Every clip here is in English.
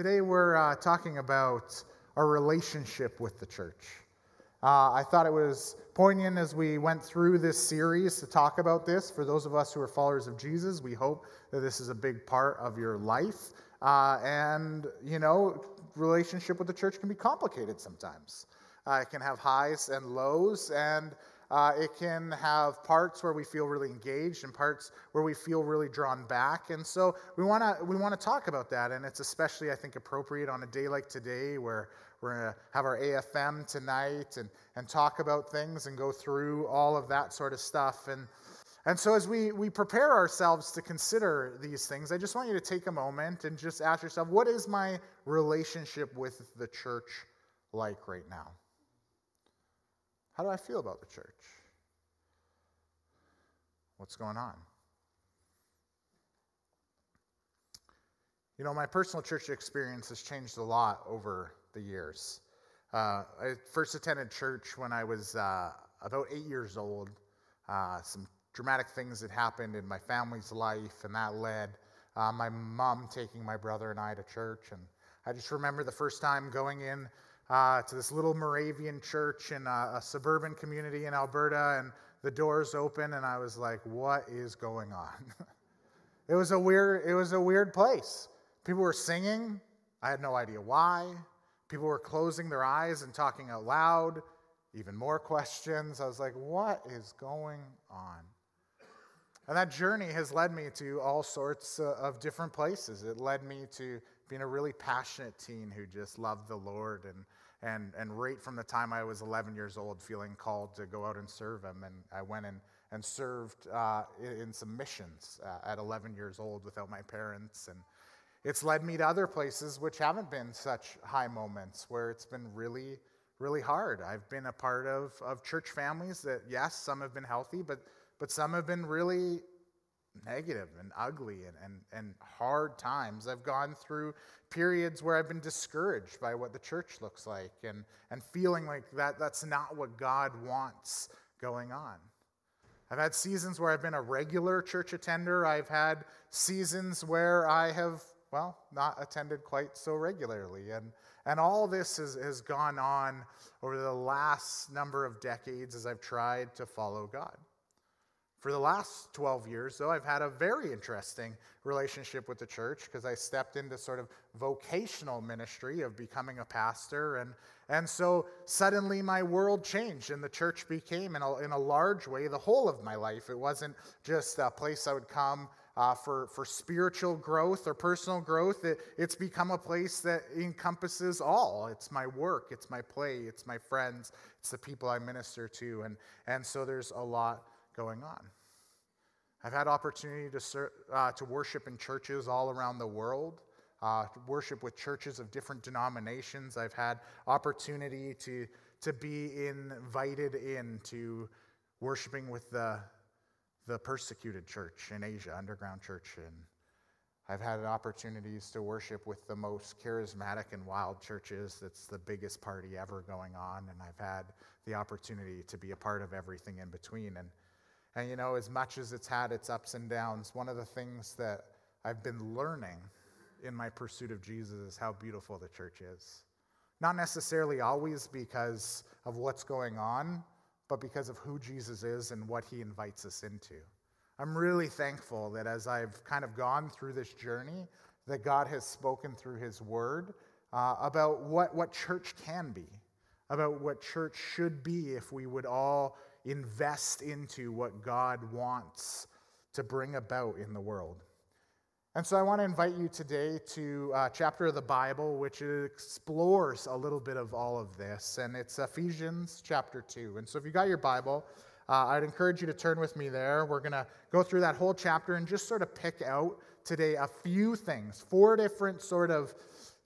Today we're uh, talking about our relationship with the church. Uh, I thought it was poignant as we went through this series to talk about this. For those of us who are followers of Jesus, we hope that this is a big part of your life. Uh, and, you know, relationship with the church can be complicated sometimes. Uh, it can have highs and lows, and uh, it can have parts where we feel really engaged and parts where we feel really drawn back. And so we want to we want to talk about that. And it's especially, I think, appropriate on a day like today where we're going to have our AFM tonight and, and talk about things and go through all of that sort of stuff. And, and so as we, we prepare ourselves to consider these things, I just want you to take a moment and just ask yourself, what is my relationship with the church like right now? How do I feel about the church? What's going on? You know, my personal church experience has changed a lot over the years. Uh, I first attended church when I was uh, about eight years old. Uh, some dramatic things had happened in my family's life, and that led uh, my mom taking my brother and I to church. And I just remember the first time going in uh, to this little Moravian church in a, a, suburban community in Alberta, and the doors open, and I was like, "What is going on?" it was a weird. It was a weird place. People were singing. I had no idea why. People were closing their eyes and talking out loud. Even more questions. I was like, "What is going on?" And that journey has led me to all sorts uh, of different places. It led me to being a really passionate teen who just loved the Lord and and, and right from the time I was 11 years old, feeling called to go out and serve Him. And I went and, and served uh, in some missions uh, at 11 years old without my parents. And it's led me to other places which haven't been such high moments, where it's been really, really hard. I've been a part of, of church families that, yes, some have been healthy, but, but some have been really negative and ugly and, and, and hard times. I've gone through periods where I've been discouraged by what the church looks like and, and feeling like that, that's not what God wants going on. I've had seasons where I've been a regular church attender. I've had seasons where I have, well, not attended quite so regularly. And, and all this has, has gone on over the last number of decades as I've tried to follow God. For the last 12 years, though, I've had a very interesting relationship with the church because I stepped into sort of vocational ministry of becoming a pastor. And, and so suddenly my world changed, and the church became, in a, in a large way, the whole of my life. It wasn't just a place I would come uh, for, for spiritual growth or personal growth. It, it's become a place that encompasses all. It's my work, it's my play, it's my friends, it's the people I minister to. And, and so there's a lot going on. I've had opportunity to, uh, to worship in churches all around the world, uh, worship with churches of different denominations. I've had opportunity to, to be invited into worshiping with the, the persecuted church in Asia, underground church. And I've had opportunities to worship with the most charismatic and wild churches. That's the biggest party ever going on. And I've had the opportunity to be a part of everything in between. And and you know, as much as it's had its ups and downs, one of the things that I've been learning in my pursuit of Jesus is how beautiful the church is. Not necessarily always because of what's going on, but because of who Jesus is and what he invites us into. I'm really thankful that as I've kind of gone through this journey, that God has spoken through his word uh, about what, what church can be, about what church should be if we would all invest into what God wants to bring about in the world. And so I want to invite you today to a chapter of the Bible which explores a little bit of all of this, and it's Ephesians chapter 2. And so if you got your Bible, uh, I'd encourage you to turn with me there. We're going to go through that whole chapter and just sort of pick out today a few things, four different sort of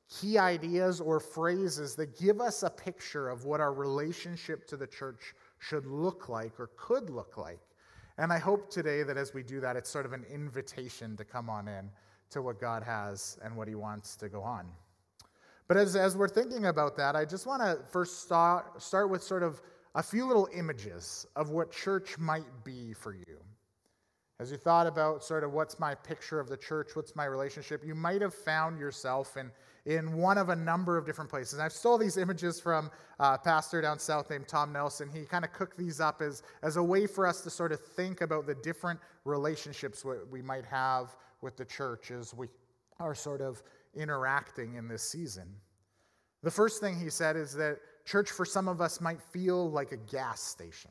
key ideas or phrases that give us a picture of what our relationship to the church should look like or could look like. And I hope today that as we do that, it's sort of an invitation to come on in to what God has and what He wants to go on. But as, as we're thinking about that, I just want to first start, start with sort of a few little images of what church might be for you. As you thought about sort of what's my picture of the church, what's my relationship, you might have found yourself in, in one of a number of different places. I've stole these images from a pastor down south named Tom Nelson. He kind of cooked these up as, as a way for us to sort of think about the different relationships we might have with the church as we are sort of interacting in this season. The first thing he said is that church for some of us might feel like a gas station.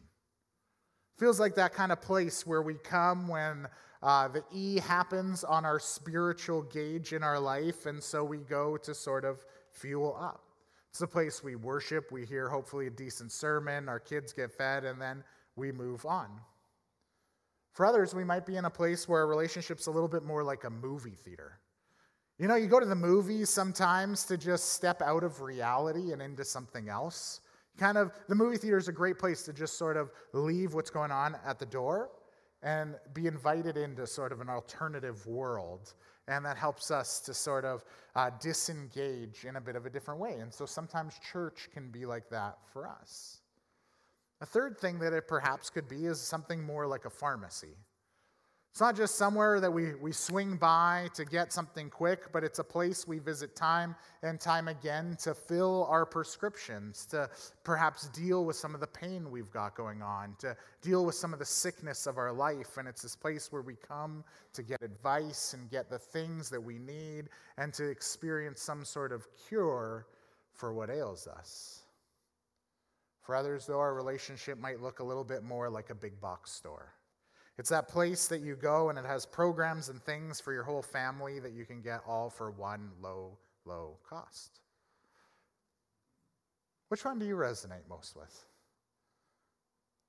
Feels like that kind of place where we come when uh, the E happens on our spiritual gauge in our life, and so we go to sort of fuel up. It's a place we worship, we hear hopefully a decent sermon, our kids get fed, and then we move on. For others, we might be in a place where a relationship's a little bit more like a movie theater. You know, you go to the movies sometimes to just step out of reality and into something else. Kind of, the movie theater is a great place to just sort of leave what's going on at the door and be invited into sort of an alternative world. And that helps us to sort of uh, disengage in a bit of a different way. And so sometimes church can be like that for us. A third thing that it perhaps could be is something more like a pharmacy. It's not just somewhere that we, we swing by to get something quick, but it's a place we visit time and time again to fill our prescriptions, to perhaps deal with some of the pain we've got going on, to deal with some of the sickness of our life. And it's this place where we come to get advice and get the things that we need and to experience some sort of cure for what ails us. For others, though, our relationship might look a little bit more like a big box store. It's that place that you go and it has programs and things for your whole family that you can get all for one low, low cost. Which one do you resonate most with?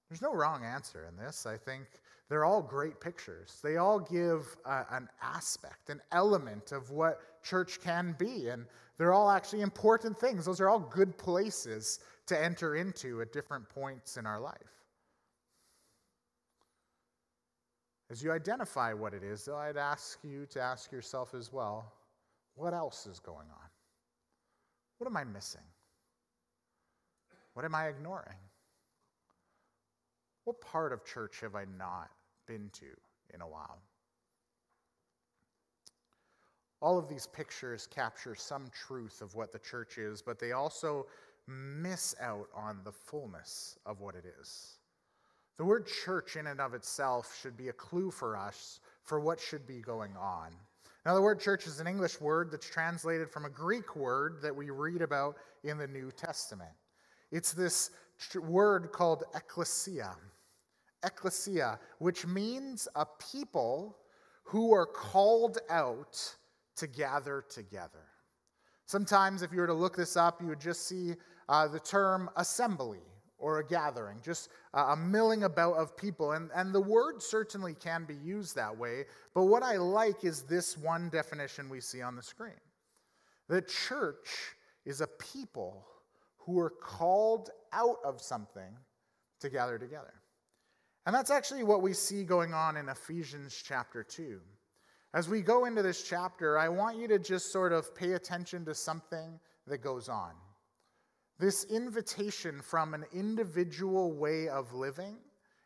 There's no wrong answer in this. I think they're all great pictures. They all give an aspect, an element of what church can be. And they're all actually important things. Those are all good places to enter into at different points in our life. As you identify what it is, I'd ask you to ask yourself as well what else is going on? What am I missing? What am I ignoring? What part of church have I not been to in a while? All of these pictures capture some truth of what the church is, but they also miss out on the fullness of what it is. The word church, in and of itself, should be a clue for us for what should be going on. Now, the word church is an English word that's translated from a Greek word that we read about in the New Testament. It's this word called ecclesia. Ecclesia, which means a people who are called out to gather together. Sometimes, if you were to look this up, you would just see uh, the term assembly or a gathering, just a milling about of people. And, and the word certainly can be used that way, but what I like is this one definition we see on the screen. The church is a people who are called out of something to gather together. And that's actually what we see going on in Ephesians chapter 2. As we go into this chapter, I want you to just sort of pay attention to something that goes on. This invitation from an individual way of living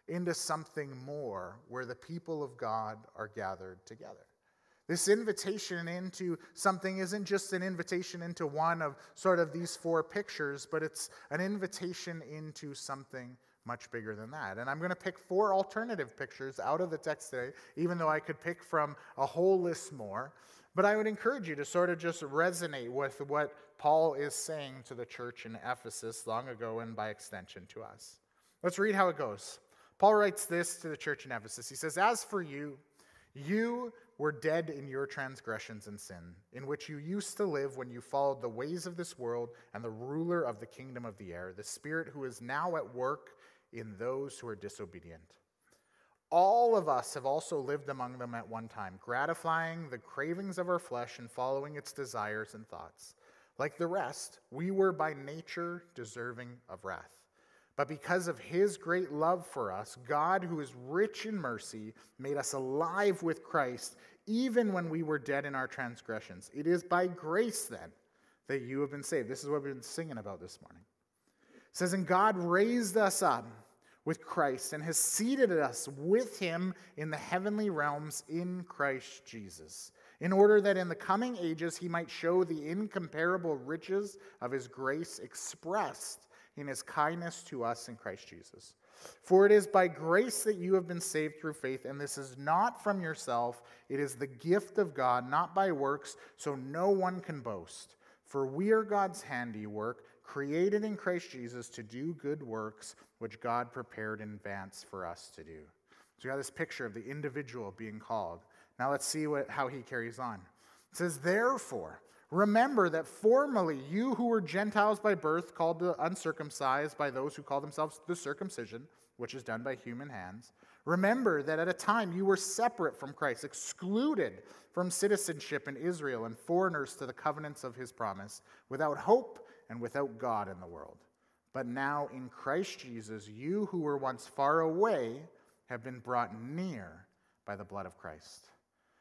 into something more where the people of God are gathered together. This invitation into something isn't just an invitation into one of sort of these four pictures, but it's an invitation into something much bigger than that. And I'm going to pick four alternative pictures out of the text today, even though I could pick from a whole list more. But I would encourage you to sort of just resonate with what Paul is saying to the church in Ephesus long ago and by extension to us. Let's read how it goes. Paul writes this to the church in Ephesus. He says, As for you, you were dead in your transgressions and sin, in which you used to live when you followed the ways of this world and the ruler of the kingdom of the air, the spirit who is now at work in those who are disobedient. All of us have also lived among them at one time, gratifying the cravings of our flesh and following its desires and thoughts. Like the rest, we were by nature deserving of wrath. But because of his great love for us, God, who is rich in mercy, made us alive with Christ even when we were dead in our transgressions. It is by grace, then, that you have been saved. This is what we've been singing about this morning. It says, And God raised us up with Christ and has seated us with him in the heavenly realms in Christ Jesus in order that in the coming ages he might show the incomparable riches of his grace expressed in his kindness to us in Christ Jesus. For it is by grace that you have been saved through faith, and this is not from yourself, it is the gift of God, not by works, so no one can boast. For we are God's handiwork, created in Christ Jesus to do good works, which God prepared in advance for us to do. So you got this picture of the individual being called. Now let's see what, how he carries on. It says, Therefore, remember that formerly you who were Gentiles by birth, called the uncircumcised by those who call themselves the circumcision, which is done by human hands, remember that at a time you were separate from Christ, excluded from citizenship in Israel, and foreigners to the covenants of his promise, without hope and without God in the world. But now in Christ Jesus, you who were once far away have been brought near by the blood of Christ.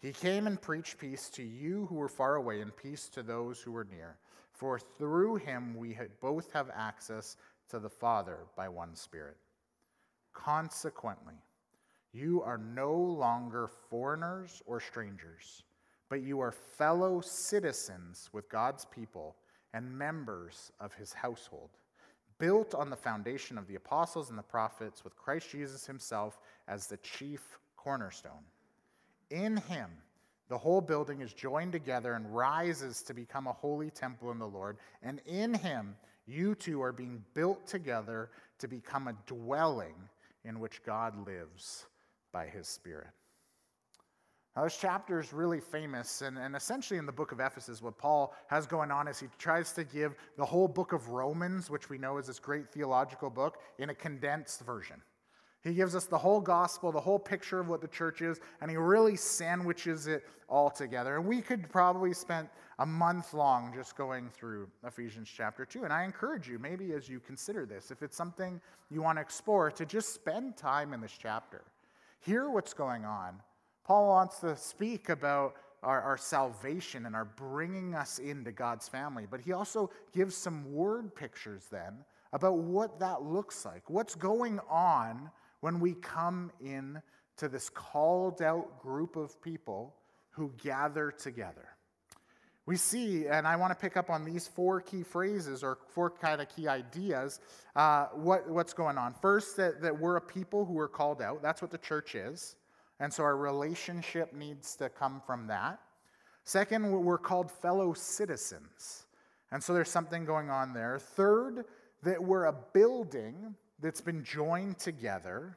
He came and preached peace to you who were far away and peace to those who were near. For through him we both have access to the Father by one Spirit. Consequently, you are no longer foreigners or strangers, but you are fellow citizens with God's people and members of his household, built on the foundation of the apostles and the prophets, with Christ Jesus himself as the chief cornerstone. In him, the whole building is joined together and rises to become a holy temple in the Lord. And in him, you two are being built together to become a dwelling in which God lives by his Spirit. Now, this chapter is really famous, and, and essentially in the book of Ephesus, what Paul has going on is he tries to give the whole book of Romans, which we know is this great theological book, in a condensed version. He gives us the whole gospel, the whole picture of what the church is, and he really sandwiches it all together. And we could probably spend a month long just going through Ephesians chapter 2. And I encourage you, maybe as you consider this, if it's something you want to explore, to just spend time in this chapter. Hear what's going on. Paul wants to speak about our, our, salvation and our bringing us into God's family. But he also gives some word pictures then about what that looks like. What's going on when we come in to this called out group of people who gather together. We see, and I want to pick up on these four key phrases or four kind of key ideas, uh, what, what's going on. First, that, that we're a people who are called out. That's what the church is. And so our relationship needs to come from that. Second, we're called fellow citizens. And so there's something going on there. Third, that we're a building that's been joined together.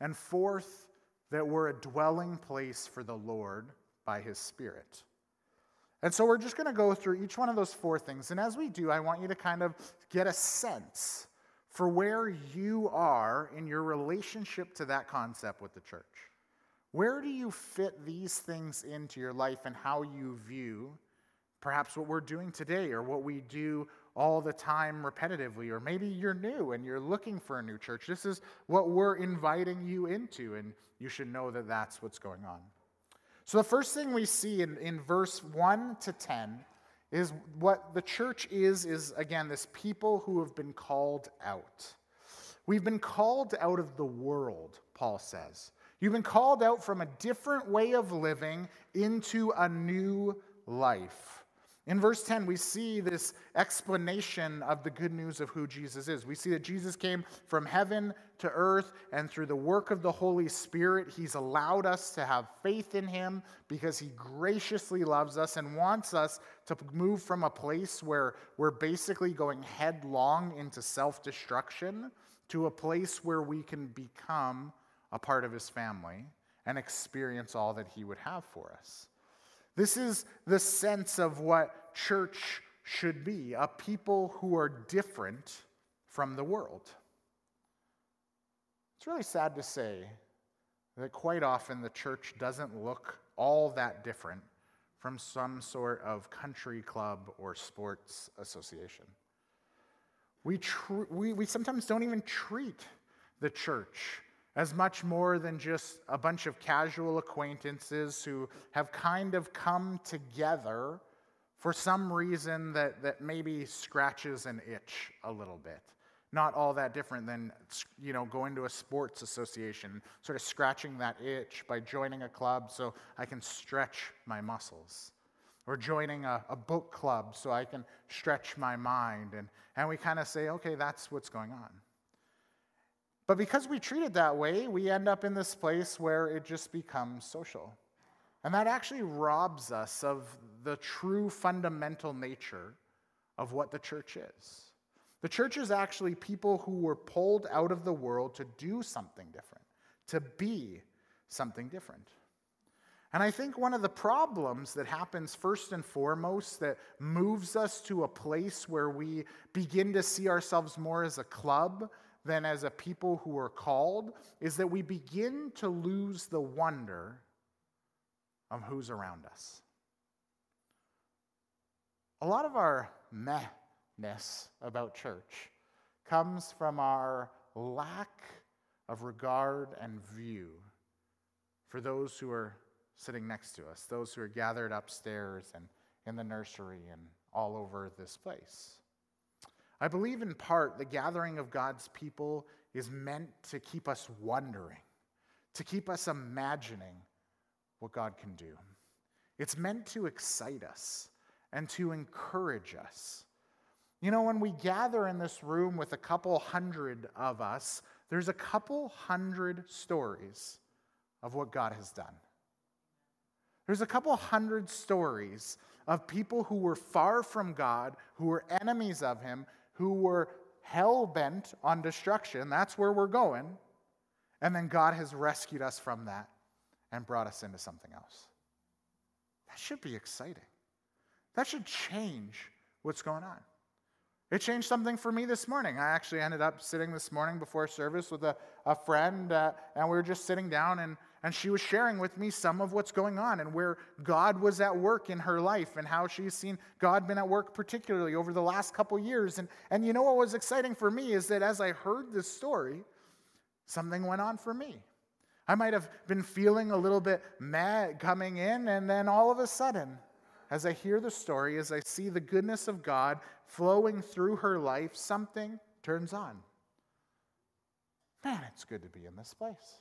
And fourth, that we're a dwelling place for the Lord by his Spirit. And so we're just going to go through each one of those four things. And as we do, I want you to kind of get a sense for where you are in your relationship to that concept with the church. Where do you fit these things into your life and how you view perhaps what we're doing today or what we do all the time repetitively, or maybe you're new and you're looking for a new church. This is what we're inviting you into, and you should know that that's what's going on. So, the first thing we see in, in verse 1 to 10 is what the church is, is again, this people who have been called out. We've been called out of the world, Paul says. You've been called out from a different way of living into a new life. In verse 10, we see this explanation of the good news of who Jesus is. We see that Jesus came from heaven to earth, and through the work of the Holy Spirit, He's allowed us to have faith in Him because He graciously loves us and wants us to move from a place where we're basically going headlong into self destruction to a place where we can become a part of His family and experience all that He would have for us. This is the sense of what church should be a people who are different from the world. It's really sad to say that quite often the church doesn't look all that different from some sort of country club or sports association. We, tr- we, we sometimes don't even treat the church as much more than just a bunch of casual acquaintances who have kind of come together for some reason that, that maybe scratches an itch a little bit. Not all that different than you know going to a sports association sort of scratching that itch by joining a club so i can stretch my muscles or joining a, a book club so i can stretch my mind. And, and we kind of say okay that's what's going on but because we treat it that way we end up in this place where it just becomes social and that actually robs us of the true fundamental nature of what the church is the church is actually people who were pulled out of the world to do something different, to be something different. And I think one of the problems that happens first and foremost that moves us to a place where we begin to see ourselves more as a club than as a people who are called is that we begin to lose the wonder of who's around us. A lot of our meh ness about church comes from our lack of regard and view for those who are sitting next to us, those who are gathered upstairs and in the nursery and all over this place. I believe in part the gathering of God's people is meant to keep us wondering, to keep us imagining what God can do. It's meant to excite us and to encourage us you know, when we gather in this room with a couple hundred of us, there's a couple hundred stories of what God has done. There's a couple hundred stories of people who were far from God, who were enemies of Him, who were hell bent on destruction. That's where we're going. And then God has rescued us from that and brought us into something else. That should be exciting. That should change what's going on. It changed something for me this morning. I actually ended up sitting this morning before service with a, a friend, uh, and we were just sitting down, and, and she was sharing with me some of what's going on and where God was at work in her life and how she's seen God been at work, particularly over the last couple years. And, and you know what was exciting for me is that as I heard this story, something went on for me. I might have been feeling a little bit mad coming in, and then all of a sudden, as I hear the story, as I see the goodness of God flowing through her life, something turns on. Man, it's good to be in this place.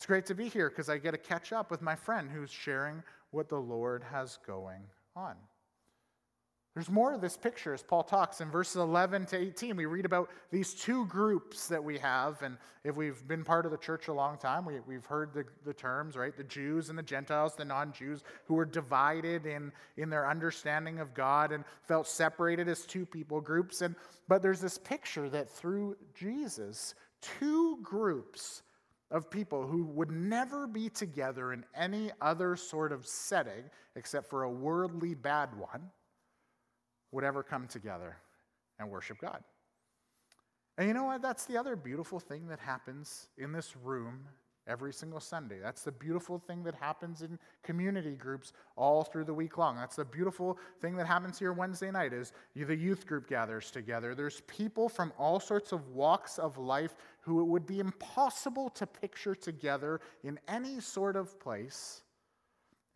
It's great to be here because I get to catch up with my friend who's sharing what the Lord has going on. There's more of this picture as Paul talks in verses 11 to 18. We read about these two groups that we have. And if we've been part of the church a long time, we, we've heard the, the terms, right? The Jews and the Gentiles, the non Jews, who were divided in, in their understanding of God and felt separated as two people groups. And, but there's this picture that through Jesus, two groups of people who would never be together in any other sort of setting except for a worldly bad one would ever come together and worship God. And you know what? That's the other beautiful thing that happens in this room every single Sunday. That's the beautiful thing that happens in community groups all through the week long. That's the beautiful thing that happens here Wednesday night is the youth group gathers together. There's people from all sorts of walks of life who it would be impossible to picture together in any sort of place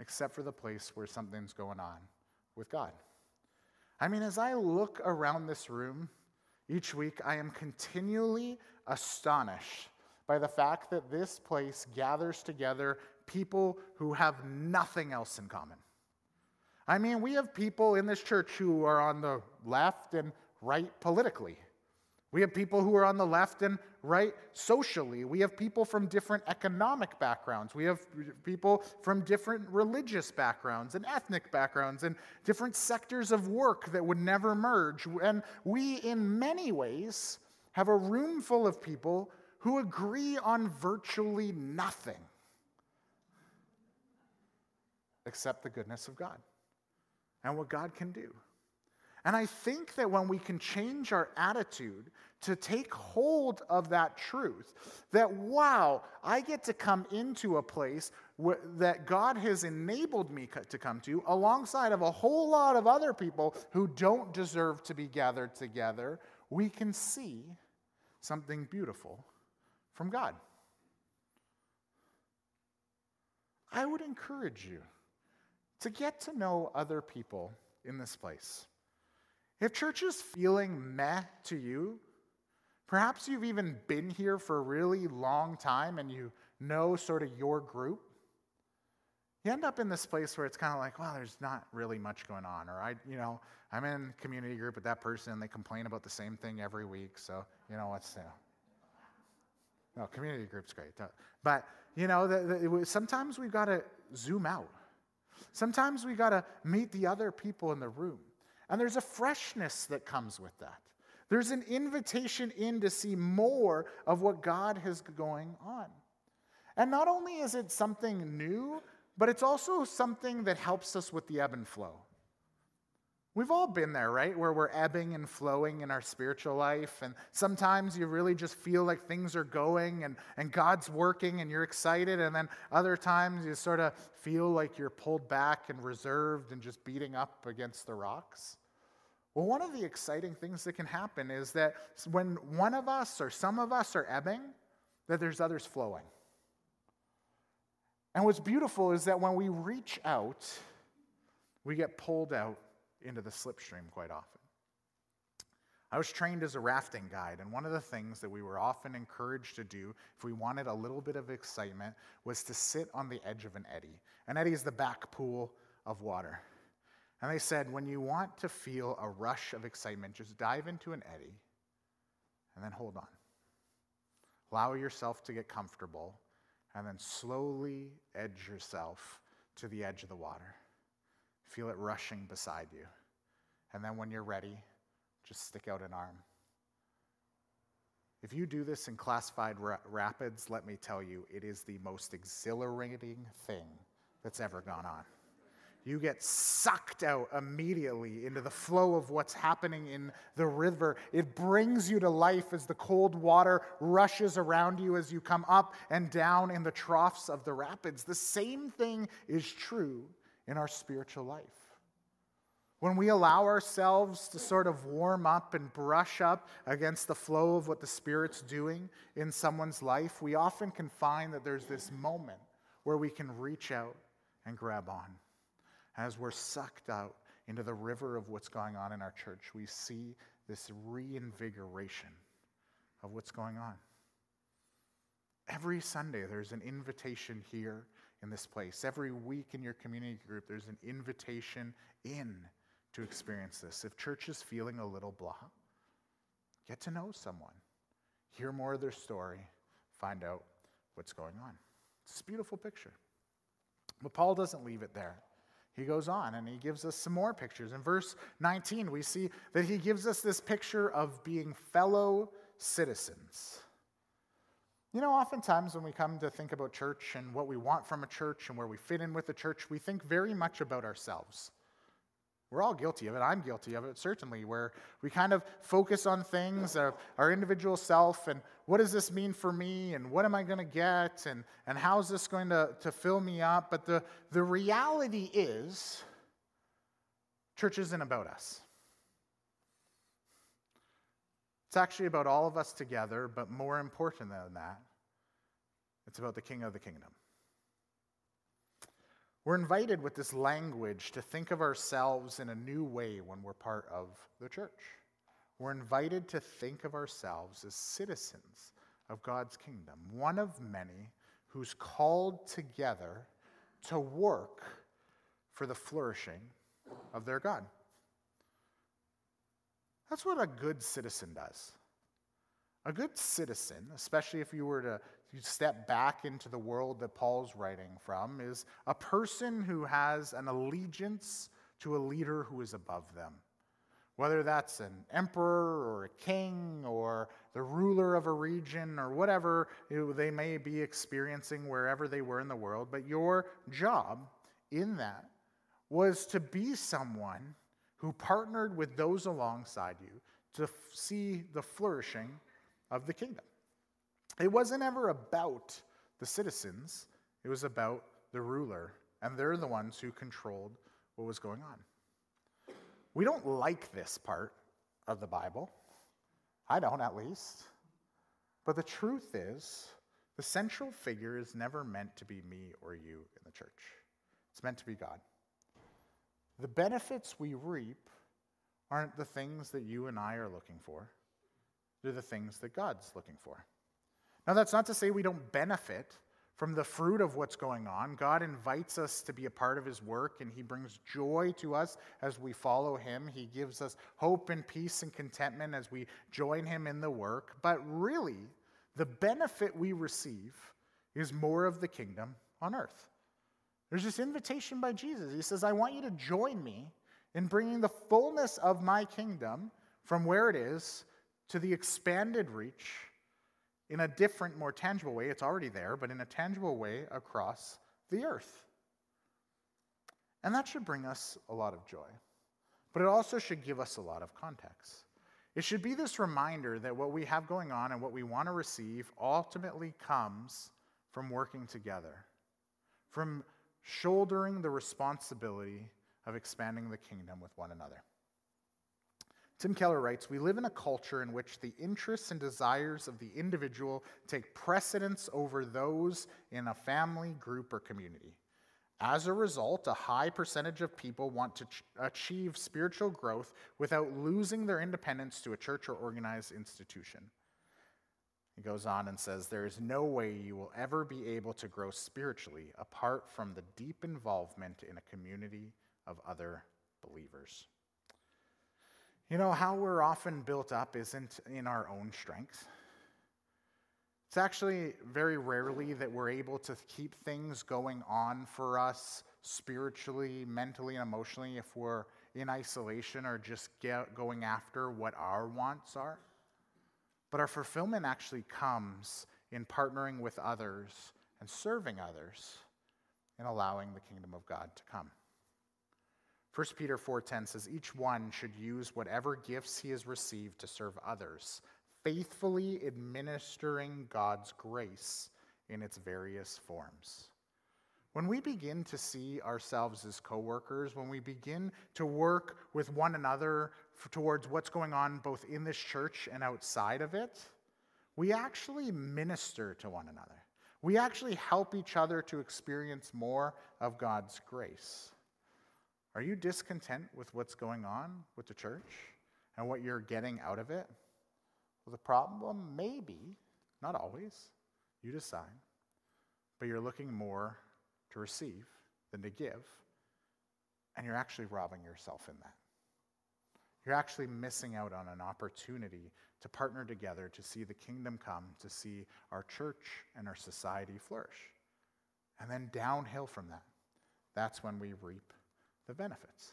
except for the place where something's going on with God. I mean, as I look around this room each week, I am continually astonished by the fact that this place gathers together people who have nothing else in common. I mean, we have people in this church who are on the left and right politically. We have people who are on the left and right socially. We have people from different economic backgrounds. We have people from different religious backgrounds and ethnic backgrounds and different sectors of work that would never merge. And we, in many ways, have a room full of people who agree on virtually nothing except the goodness of God and what God can do. And I think that when we can change our attitude to take hold of that truth, that wow, I get to come into a place that God has enabled me to come to, alongside of a whole lot of other people who don't deserve to be gathered together, we can see something beautiful from God. I would encourage you to get to know other people in this place. If church is feeling meh to you, perhaps you've even been here for a really long time and you know sort of your group. You end up in this place where it's kind of like, well, there's not really much going on. Or I, you know, I'm in community group with that person and they complain about the same thing every week. So, you know, what's, know. no, community group's great. But, you know, the, the, sometimes we've got to zoom out. Sometimes we got to meet the other people in the room. And there's a freshness that comes with that. There's an invitation in to see more of what God has going on. And not only is it something new, but it's also something that helps us with the ebb and flow. We've all been there, right? Where we're ebbing and flowing in our spiritual life. And sometimes you really just feel like things are going and, and God's working and you're excited. And then other times you sort of feel like you're pulled back and reserved and just beating up against the rocks. Well, one of the exciting things that can happen is that when one of us or some of us are ebbing, that there's others flowing. And what's beautiful is that when we reach out, we get pulled out into the slipstream quite often. I was trained as a rafting guide, and one of the things that we were often encouraged to do if we wanted a little bit of excitement was to sit on the edge of an eddy. An eddy is the back pool of water. And they said, when you want to feel a rush of excitement, just dive into an eddy and then hold on. Allow yourself to get comfortable and then slowly edge yourself to the edge of the water. Feel it rushing beside you. And then when you're ready, just stick out an arm. If you do this in classified ra- rapids, let me tell you, it is the most exhilarating thing that's ever gone on you get sucked out immediately into the flow of what's happening in the river. It brings you to life as the cold water rushes around you as you come up and down in the troughs of the rapids. The same thing is true in our spiritual life. When we allow ourselves to sort of warm up and brush up against the flow of what the Spirit's doing in someone's life, we often can find that there's this moment where we can reach out and grab on as we're sucked out into the river of what's going on in our church, we see this reinvigoration of what's going on. Every Sunday, there's an invitation here in this place. Every week in your community group, there's an invitation in to experience this. If church is feeling a little blah, get to know someone, hear more of their story, find out what's going on. It's a beautiful picture. But Paul doesn't leave it there he goes on and he gives us some more pictures. In verse 19, we see that he gives us this picture of being fellow citizens. You know, oftentimes when we come to think about church and what we want from a church and where we fit in with the church, we think very much about ourselves. We're all guilty of it. I'm guilty of it, certainly, where we kind of focus on things, our, our individual self, and what does this mean for me, and what am I going to get, and, and how is this going to, to fill me up? But the, the reality is, church isn't about us. It's actually about all of us together, but more important than that, it's about the King of the kingdom. We're invited with this language to think of ourselves in a new way when we're part of the church. We're invited to think of ourselves as citizens of God's kingdom, one of many who's called together to work for the flourishing of their God. That's what a good citizen does. A good citizen, especially if you were to step back into the world that Paul's writing from, is a person who has an allegiance to a leader who is above them. Whether that's an emperor or a king or the ruler of a region or whatever they may be experiencing wherever they were in the world, but your job in that was to be someone who partnered with those alongside you to see the flourishing of the kingdom. It wasn't ever about the citizens, it was about the ruler, and they're the ones who controlled what was going on. We don't like this part of the Bible. I don't, at least. But the truth is, the central figure is never meant to be me or you in the church, it's meant to be God. The benefits we reap aren't the things that you and I are looking for, they're the things that God's looking for. Now, that's not to say we don't benefit from the fruit of what's going on. God invites us to be a part of His work, and He brings joy to us as we follow Him. He gives us hope and peace and contentment as we join Him in the work. But really, the benefit we receive is more of the kingdom on earth. There's this invitation by Jesus. He says, I want you to join me in bringing the fullness of my kingdom from where it is to the expanded reach in a different, more tangible way. It's already there, but in a tangible way across the earth. And that should bring us a lot of joy. But it also should give us a lot of context. It should be this reminder that what we have going on and what we want to receive ultimately comes from working together, from shouldering the responsibility of expanding the kingdom with one another. Tim Keller writes We live in a culture in which the interests and desires of the individual take precedence over those in a family, group, or community. As a result, a high percentage of people want to ch- achieve spiritual growth without losing their independence to a church or organized institution. He goes on and says, There is no way you will ever be able to grow spiritually apart from the deep involvement in a community of other believers. You know, how we're often built up isn't in our own strength. It's actually very rarely that we're able to keep things going on for us spiritually, mentally, and emotionally if we're in isolation or just going after what our wants are. But our fulfillment actually comes in partnering with others and serving others and allowing the kingdom of God to come. 1 Peter 4:10 says each one should use whatever gifts he has received to serve others faithfully administering God's grace in its various forms. When we begin to see ourselves as coworkers, when we begin to work with one another towards what's going on both in this church and outside of it, we actually minister to one another. We actually help each other to experience more of God's grace. Are you discontent with what's going on with the church and what you're getting out of it? Well, the problem may be, not always, you decide, but you're looking more to receive than to give, and you're actually robbing yourself in that. You're actually missing out on an opportunity to partner together to see the kingdom come, to see our church and our society flourish. And then downhill from that, that's when we reap the benefits.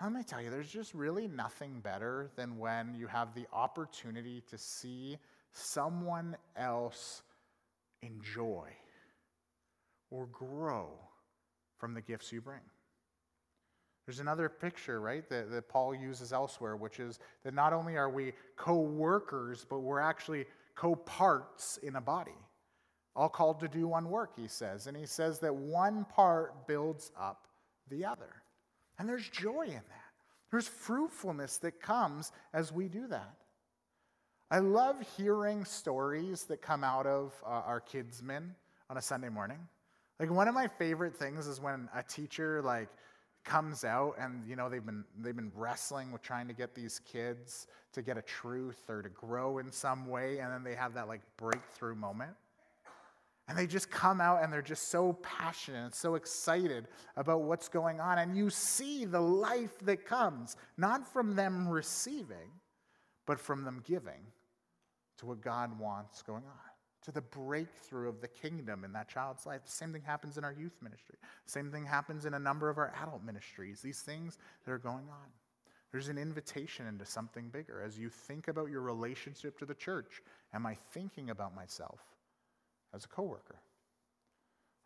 May I tell you, there's just really nothing better than when you have the opportunity to see someone else enjoy or grow from the gifts you bring. There's another picture, right, that, that Paul uses elsewhere, which is that not only are we co workers, but we're actually co parts in a body, all called to do one work, he says. And he says that one part builds up the other. And there's joy in that. There's fruitfulness that comes as we do that. I love hearing stories that come out of uh, our KidsMin on a Sunday morning. Like one of my favorite things is when a teacher like comes out and you know they've been they've been wrestling with trying to get these kids to get a truth or to grow in some way and then they have that like breakthrough moment. And they just come out and they're just so passionate and so excited about what's going on. And you see the life that comes, not from them receiving, but from them giving to what God wants going on, to the breakthrough of the kingdom in that child's life. The same thing happens in our youth ministry. Same thing happens in a number of our adult ministries. These things that are going on. There's an invitation into something bigger. As you think about your relationship to the church, am I thinking about myself? as a coworker.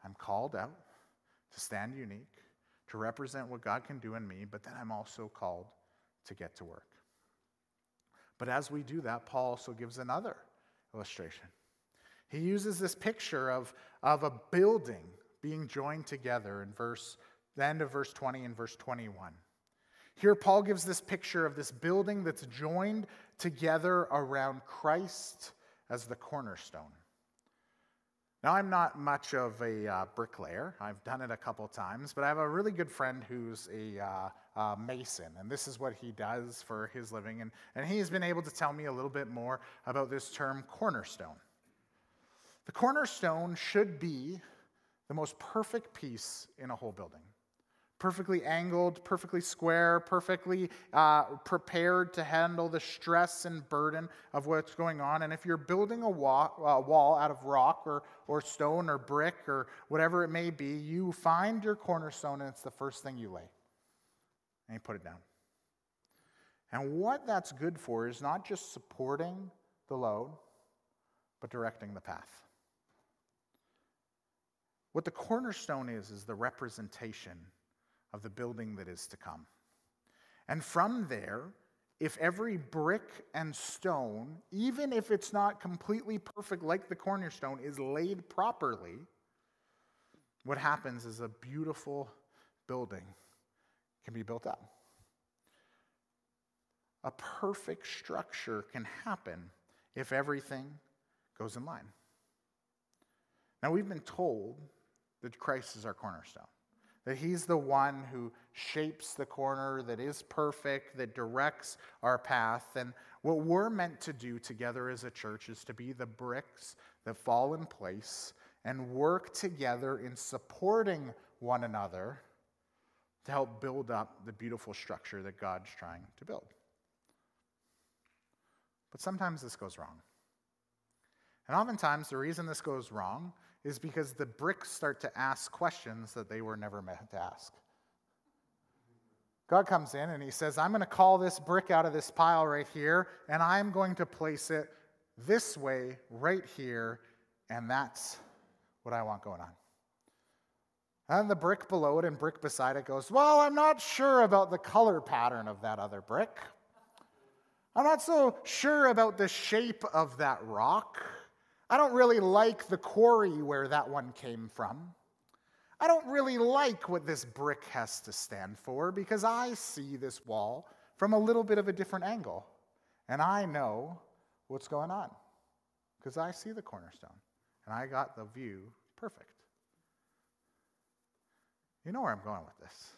I'm called out to stand unique, to represent what God can do in me, but then I'm also called to get to work. But as we do that, Paul also gives another illustration. He uses this picture of, of a building being joined together in verse the end of verse 20 and verse 21. Here, Paul gives this picture of this building that's joined together around Christ as the cornerstone. Now, I'm not much of a uh, bricklayer. I've done it a couple times, but I have a really good friend who's a uh, uh, mason, and this is what he does for his living. And, and he's been able to tell me a little bit more about this term cornerstone. The cornerstone should be the most perfect piece in a whole building perfectly angled, perfectly square, perfectly uh, prepared to handle the stress and burden of what's going on. And if you're building a wall, uh, wall out of rock or, or stone or brick or whatever it may be, you find your cornerstone and it's the first thing you lay. And you put it down. And what that's good for is not just supporting the load, but directing the path. What the cornerstone is, is the representation of the building that is to come. And from there, if every brick and stone, even if it's not completely perfect like the cornerstone, is laid properly, what happens is a beautiful building can be built up. A perfect structure can happen if everything goes in line. Now, we've been told that Christ is our cornerstone that He's the one who shapes the corner, that is perfect, that directs our path. And what we're meant to do together as a church is to be the bricks that fall in place and work together in supporting one another to help build up the beautiful structure that God's trying to build. But sometimes this goes wrong. And oftentimes, the reason this goes wrong is because the bricks start to ask questions that they were never meant to ask. God comes in and he says, I'm going to call this brick out of this pile right here, and I'm going to place it this way right here, and that's what I want going on. And the brick below it and brick beside it goes, Well, I'm not sure about the color pattern of that other brick. I'm not so sure about the shape of that rock. I don't really like the quarry where that one came from. I don't really like what this brick has to stand for because I see this wall from a little bit of a different angle. And I know what's going on because I see the cornerstone and I got the view perfect. You know where I'm going with this.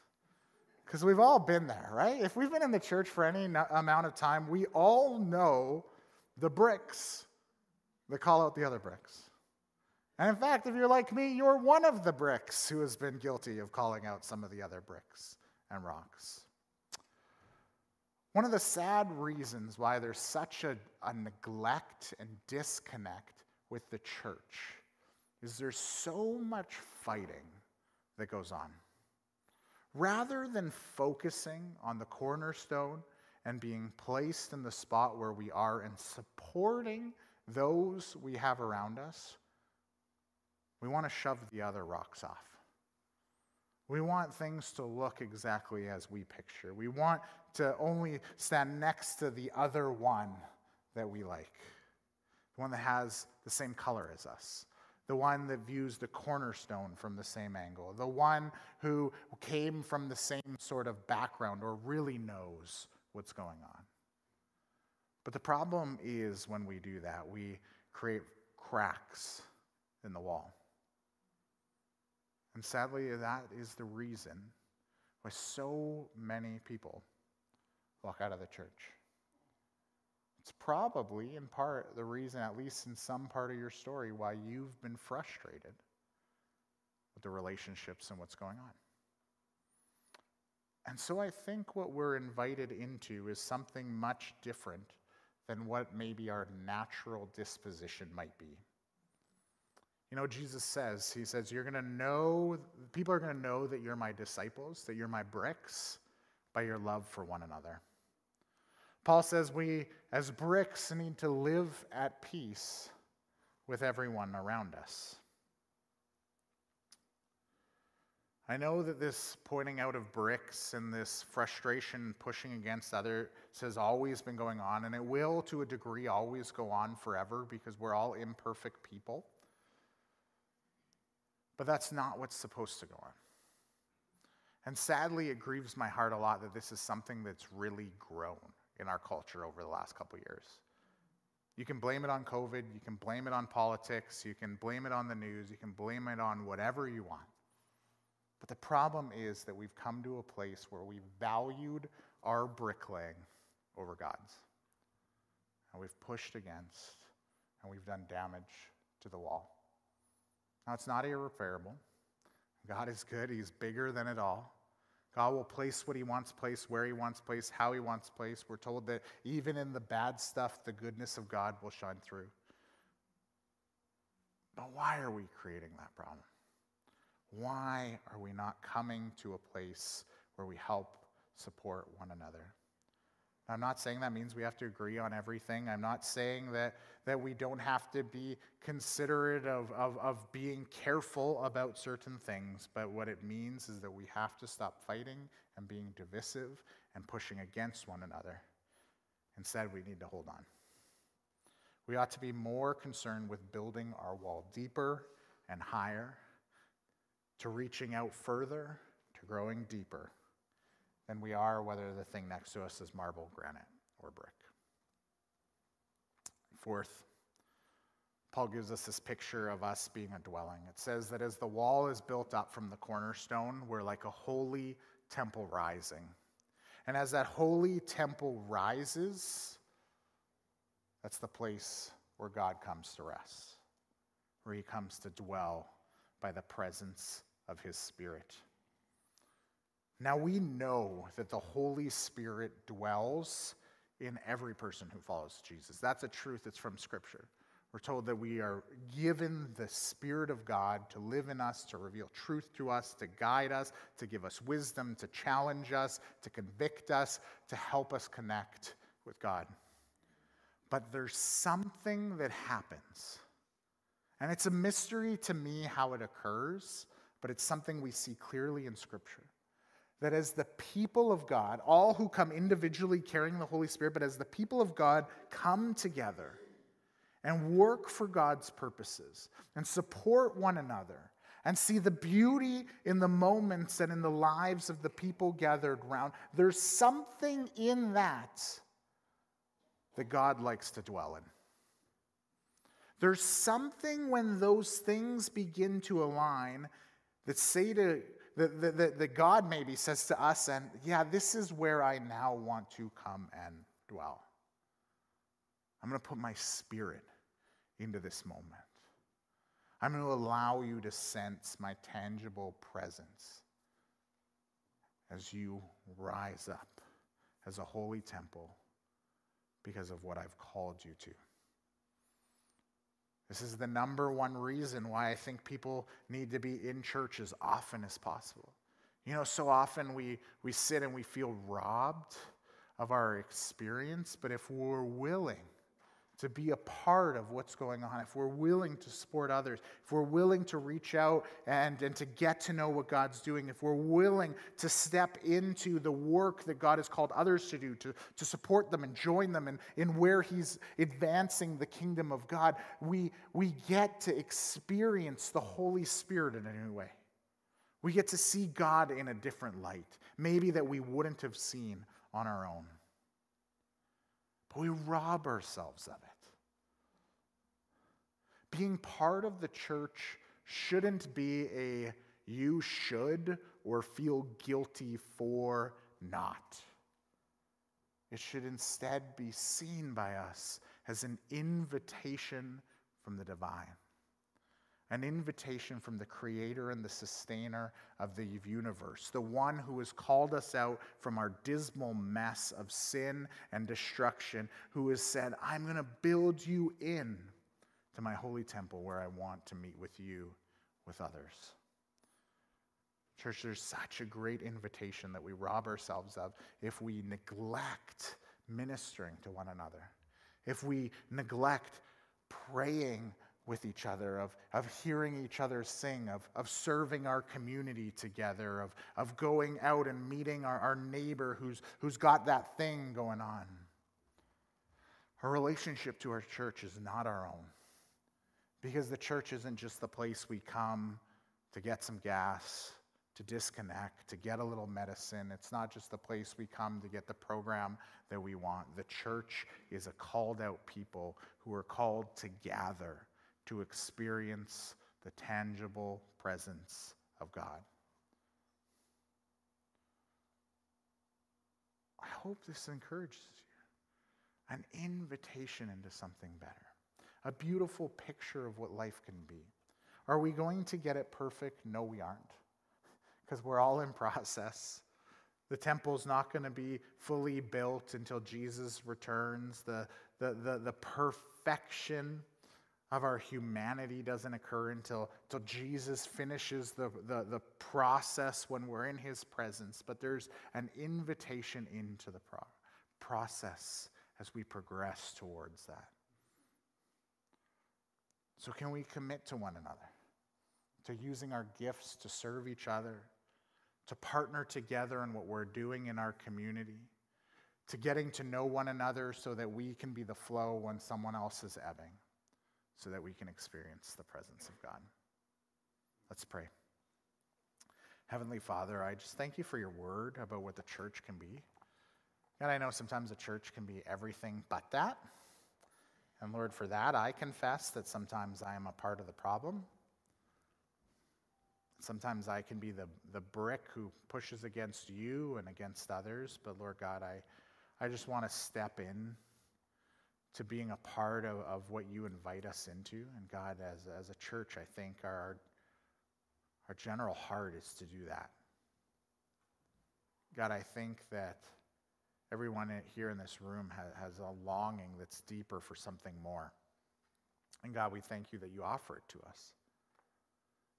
Because we've all been there, right? If we've been in the church for any amount of time, we all know the bricks that call out the other bricks. And in fact, if you're like me, you're one of the bricks who has been guilty of calling out some of the other bricks and rocks. One of the sad reasons why there's such a, a neglect and disconnect with the church is there's so much fighting that goes on. Rather than focusing on the cornerstone and being placed in the spot where we are and supporting those we have around us, we want to shove the other rocks off. We want things to look exactly as we picture. We want to only stand next to the other one that we like, the one that has the same color as us, the one that views the cornerstone from the same angle, the one who came from the same sort of background or really knows what's going on. But the problem is when we do that, we create cracks in the wall. And sadly, that is the reason why so many people walk out of the church. It's probably, in part, the reason, at least in some part of your story, why you've been frustrated with the relationships and what's going on. And so I think what we're invited into is something much different than what maybe our natural disposition might be. You know, Jesus says, He says, You're going to know, people are going to know that you're my disciples, that you're my bricks, by your love for one another. Paul says we, as bricks, need to live at peace with everyone around us. I know that this pointing out of bricks and this frustration pushing against others has always been going on, and it will, to a degree, always go on forever because we're all imperfect people. But that's not what's supposed to go on. And sadly, it grieves my heart a lot that this is something that's really grown in our culture over the last couple years. You can blame it on COVID, you can blame it on politics, you can blame it on the news, you can blame it on whatever you want. But the problem is that we've come to a place where we've valued our bricklaying over God's. And we've pushed against and we've done damage to the wall. Now, it's not irreparable. God is good, He's bigger than it all. God will place what He wants placed, where He wants placed, how He wants placed. We're told that even in the bad stuff, the goodness of God will shine through. But why are we creating that problem? Why are we not coming to a place where we help support one another? I'm not saying that means we have to agree on everything. I'm not saying that, that we don't have to be considerate of, of, of being careful about certain things. But what it means is that we have to stop fighting and being divisive and pushing against one another. Instead, we need to hold on. We ought to be more concerned with building our wall deeper and higher, to reaching out further, to growing deeper than we are whether the thing next to us is marble, granite, or brick. Fourth, Paul gives us this picture of us being a dwelling. It says that as the wall is built up from the cornerstone, we're like a holy temple rising. And as that holy temple rises, that's the place where God comes to rest, where he comes to dwell by the presence of his Spirit. Now we know that the Holy Spirit dwells in every person who follows Jesus. That's a truth that's from Scripture. We're told that we are given the Spirit of God to live in us, to reveal truth to us, to guide us, to give us wisdom, to challenge us, to convict us, to help us connect with God. But there's something that happens. And it's a mystery to me how it occurs, but it's something we see clearly in Scripture that as the people of God, all who come individually carrying the Holy Spirit, but as the people of God come together and work for God's purposes and support one another and see the beauty in the moments and in the lives of the people gathered around, there's something in that that God likes to dwell in. There's something when those things begin to align that say to that, that, that God maybe says to us, and yeah, this is where I now want to come and dwell. I'm going to put my spirit into this moment. I'm going to allow you to sense my tangible presence as you rise up as a holy temple because of what I've called you to. This is the number one reason why I think people need to be in church as often as possible. You know, so often we, we sit and we feel robbed of our experience, but if we're willing to be a part of what's going on, if we're willing to support others, if we're willing to reach out and, and to get to know what God's doing, if we're willing to step into the work that God has called others to do, to, to support them and join them in, in where He's advancing the kingdom of God, we, we get to experience the Holy Spirit in a new way. We get to see God in a different light, maybe that we wouldn't have seen on our own. But we rob ourselves of it being part of the church shouldn't be a you should or feel guilty for not. It should instead be seen by us as an invitation from the divine, an invitation from the creator and the sustainer of the universe, the one who has called us out from our dismal mess of sin and destruction, who has said, I'm going to build you in to my holy temple where I want to meet with you, with others. Church, there's such a great invitation that we rob ourselves of if we neglect ministering to one another, if we neglect praying with each other, of, of hearing each other sing, of, of serving our community together, of, of going out and meeting our, our neighbor who's, who's got that thing going on. Our relationship to our church is not our own. Because the church isn't just the place we come to get some gas, to disconnect, to get a little medicine. It's not just the place we come to get the program that we want. The church is a called out people who are called to gather, to experience the tangible presence of God. I hope this encourages you. An invitation into something better, a beautiful picture of what life can be. Are we going to get it perfect? No, we aren't because we're all in process. The temple's not going to be fully built until Jesus returns. The, the, the, the, perfection of our humanity doesn't occur until, until Jesus finishes the, the, the process when we're in his presence. But there's an invitation into the pro- process as we progress towards that. So, can we commit to one another, to using our gifts to serve each other? to partner together in what we're doing in our community, to getting to know one another so that we can be the flow when someone else is ebbing, so that we can experience the presence of God. Let's pray. Heavenly Father, I just thank you for your word about what the church can be. And I know sometimes the church can be everything but that. And Lord, for that, I confess that sometimes I am a part of the problem. Sometimes I can be the, the brick who pushes against you and against others, but Lord God, I, I just want to step in to being a part of, of what you invite us into. And God, as, as a church, I think our, our general heart is to do that. God, I think that everyone here in this room has, has a longing that's deeper for something more. And God, we thank you that you offer it to us.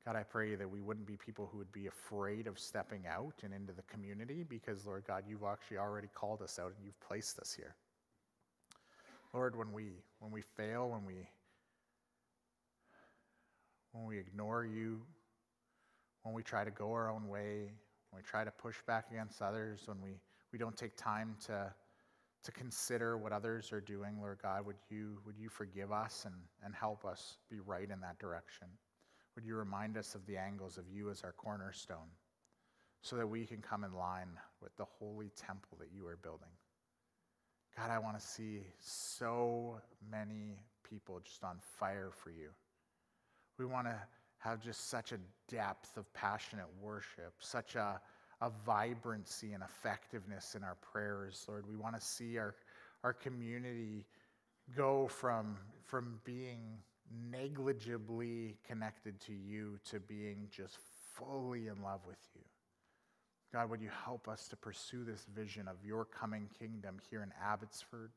God, I pray that we wouldn't be people who would be afraid of stepping out and into the community because, Lord God, you've actually already called us out and you've placed us here. Lord, when we when we fail, when we when we ignore you, when we try to go our own way, when we try to push back against others, when we, we don't take time to, to consider what others are doing, Lord God, would you, would you forgive us and, and help us be right in that direction? Would you remind us of the angles of you as our cornerstone so that we can come in line with the holy temple that you are building? God, I want to see so many people just on fire for you. We want to have just such a depth of passionate worship, such a, a vibrancy and effectiveness in our prayers, Lord. We want to see our, our community go from, from being negligibly connected to you to being just fully in love with you. God, would you help us to pursue this vision of your coming kingdom here in Abbotsford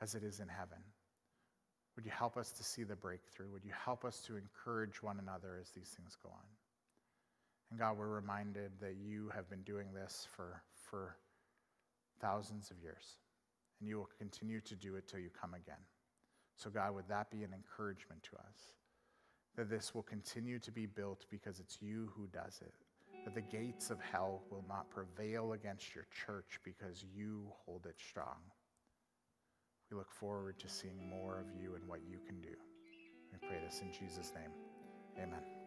as it is in heaven? Would you help us to see the breakthrough? Would you help us to encourage one another as these things go on? And God, we're reminded that you have been doing this for, for thousands of years, and you will continue to do it till you come again. So, God, would that be an encouragement to us? That this will continue to be built because it's you who does it. That the gates of hell will not prevail against your church because you hold it strong. We look forward to seeing more of you and what you can do. We pray this in Jesus' name. Amen.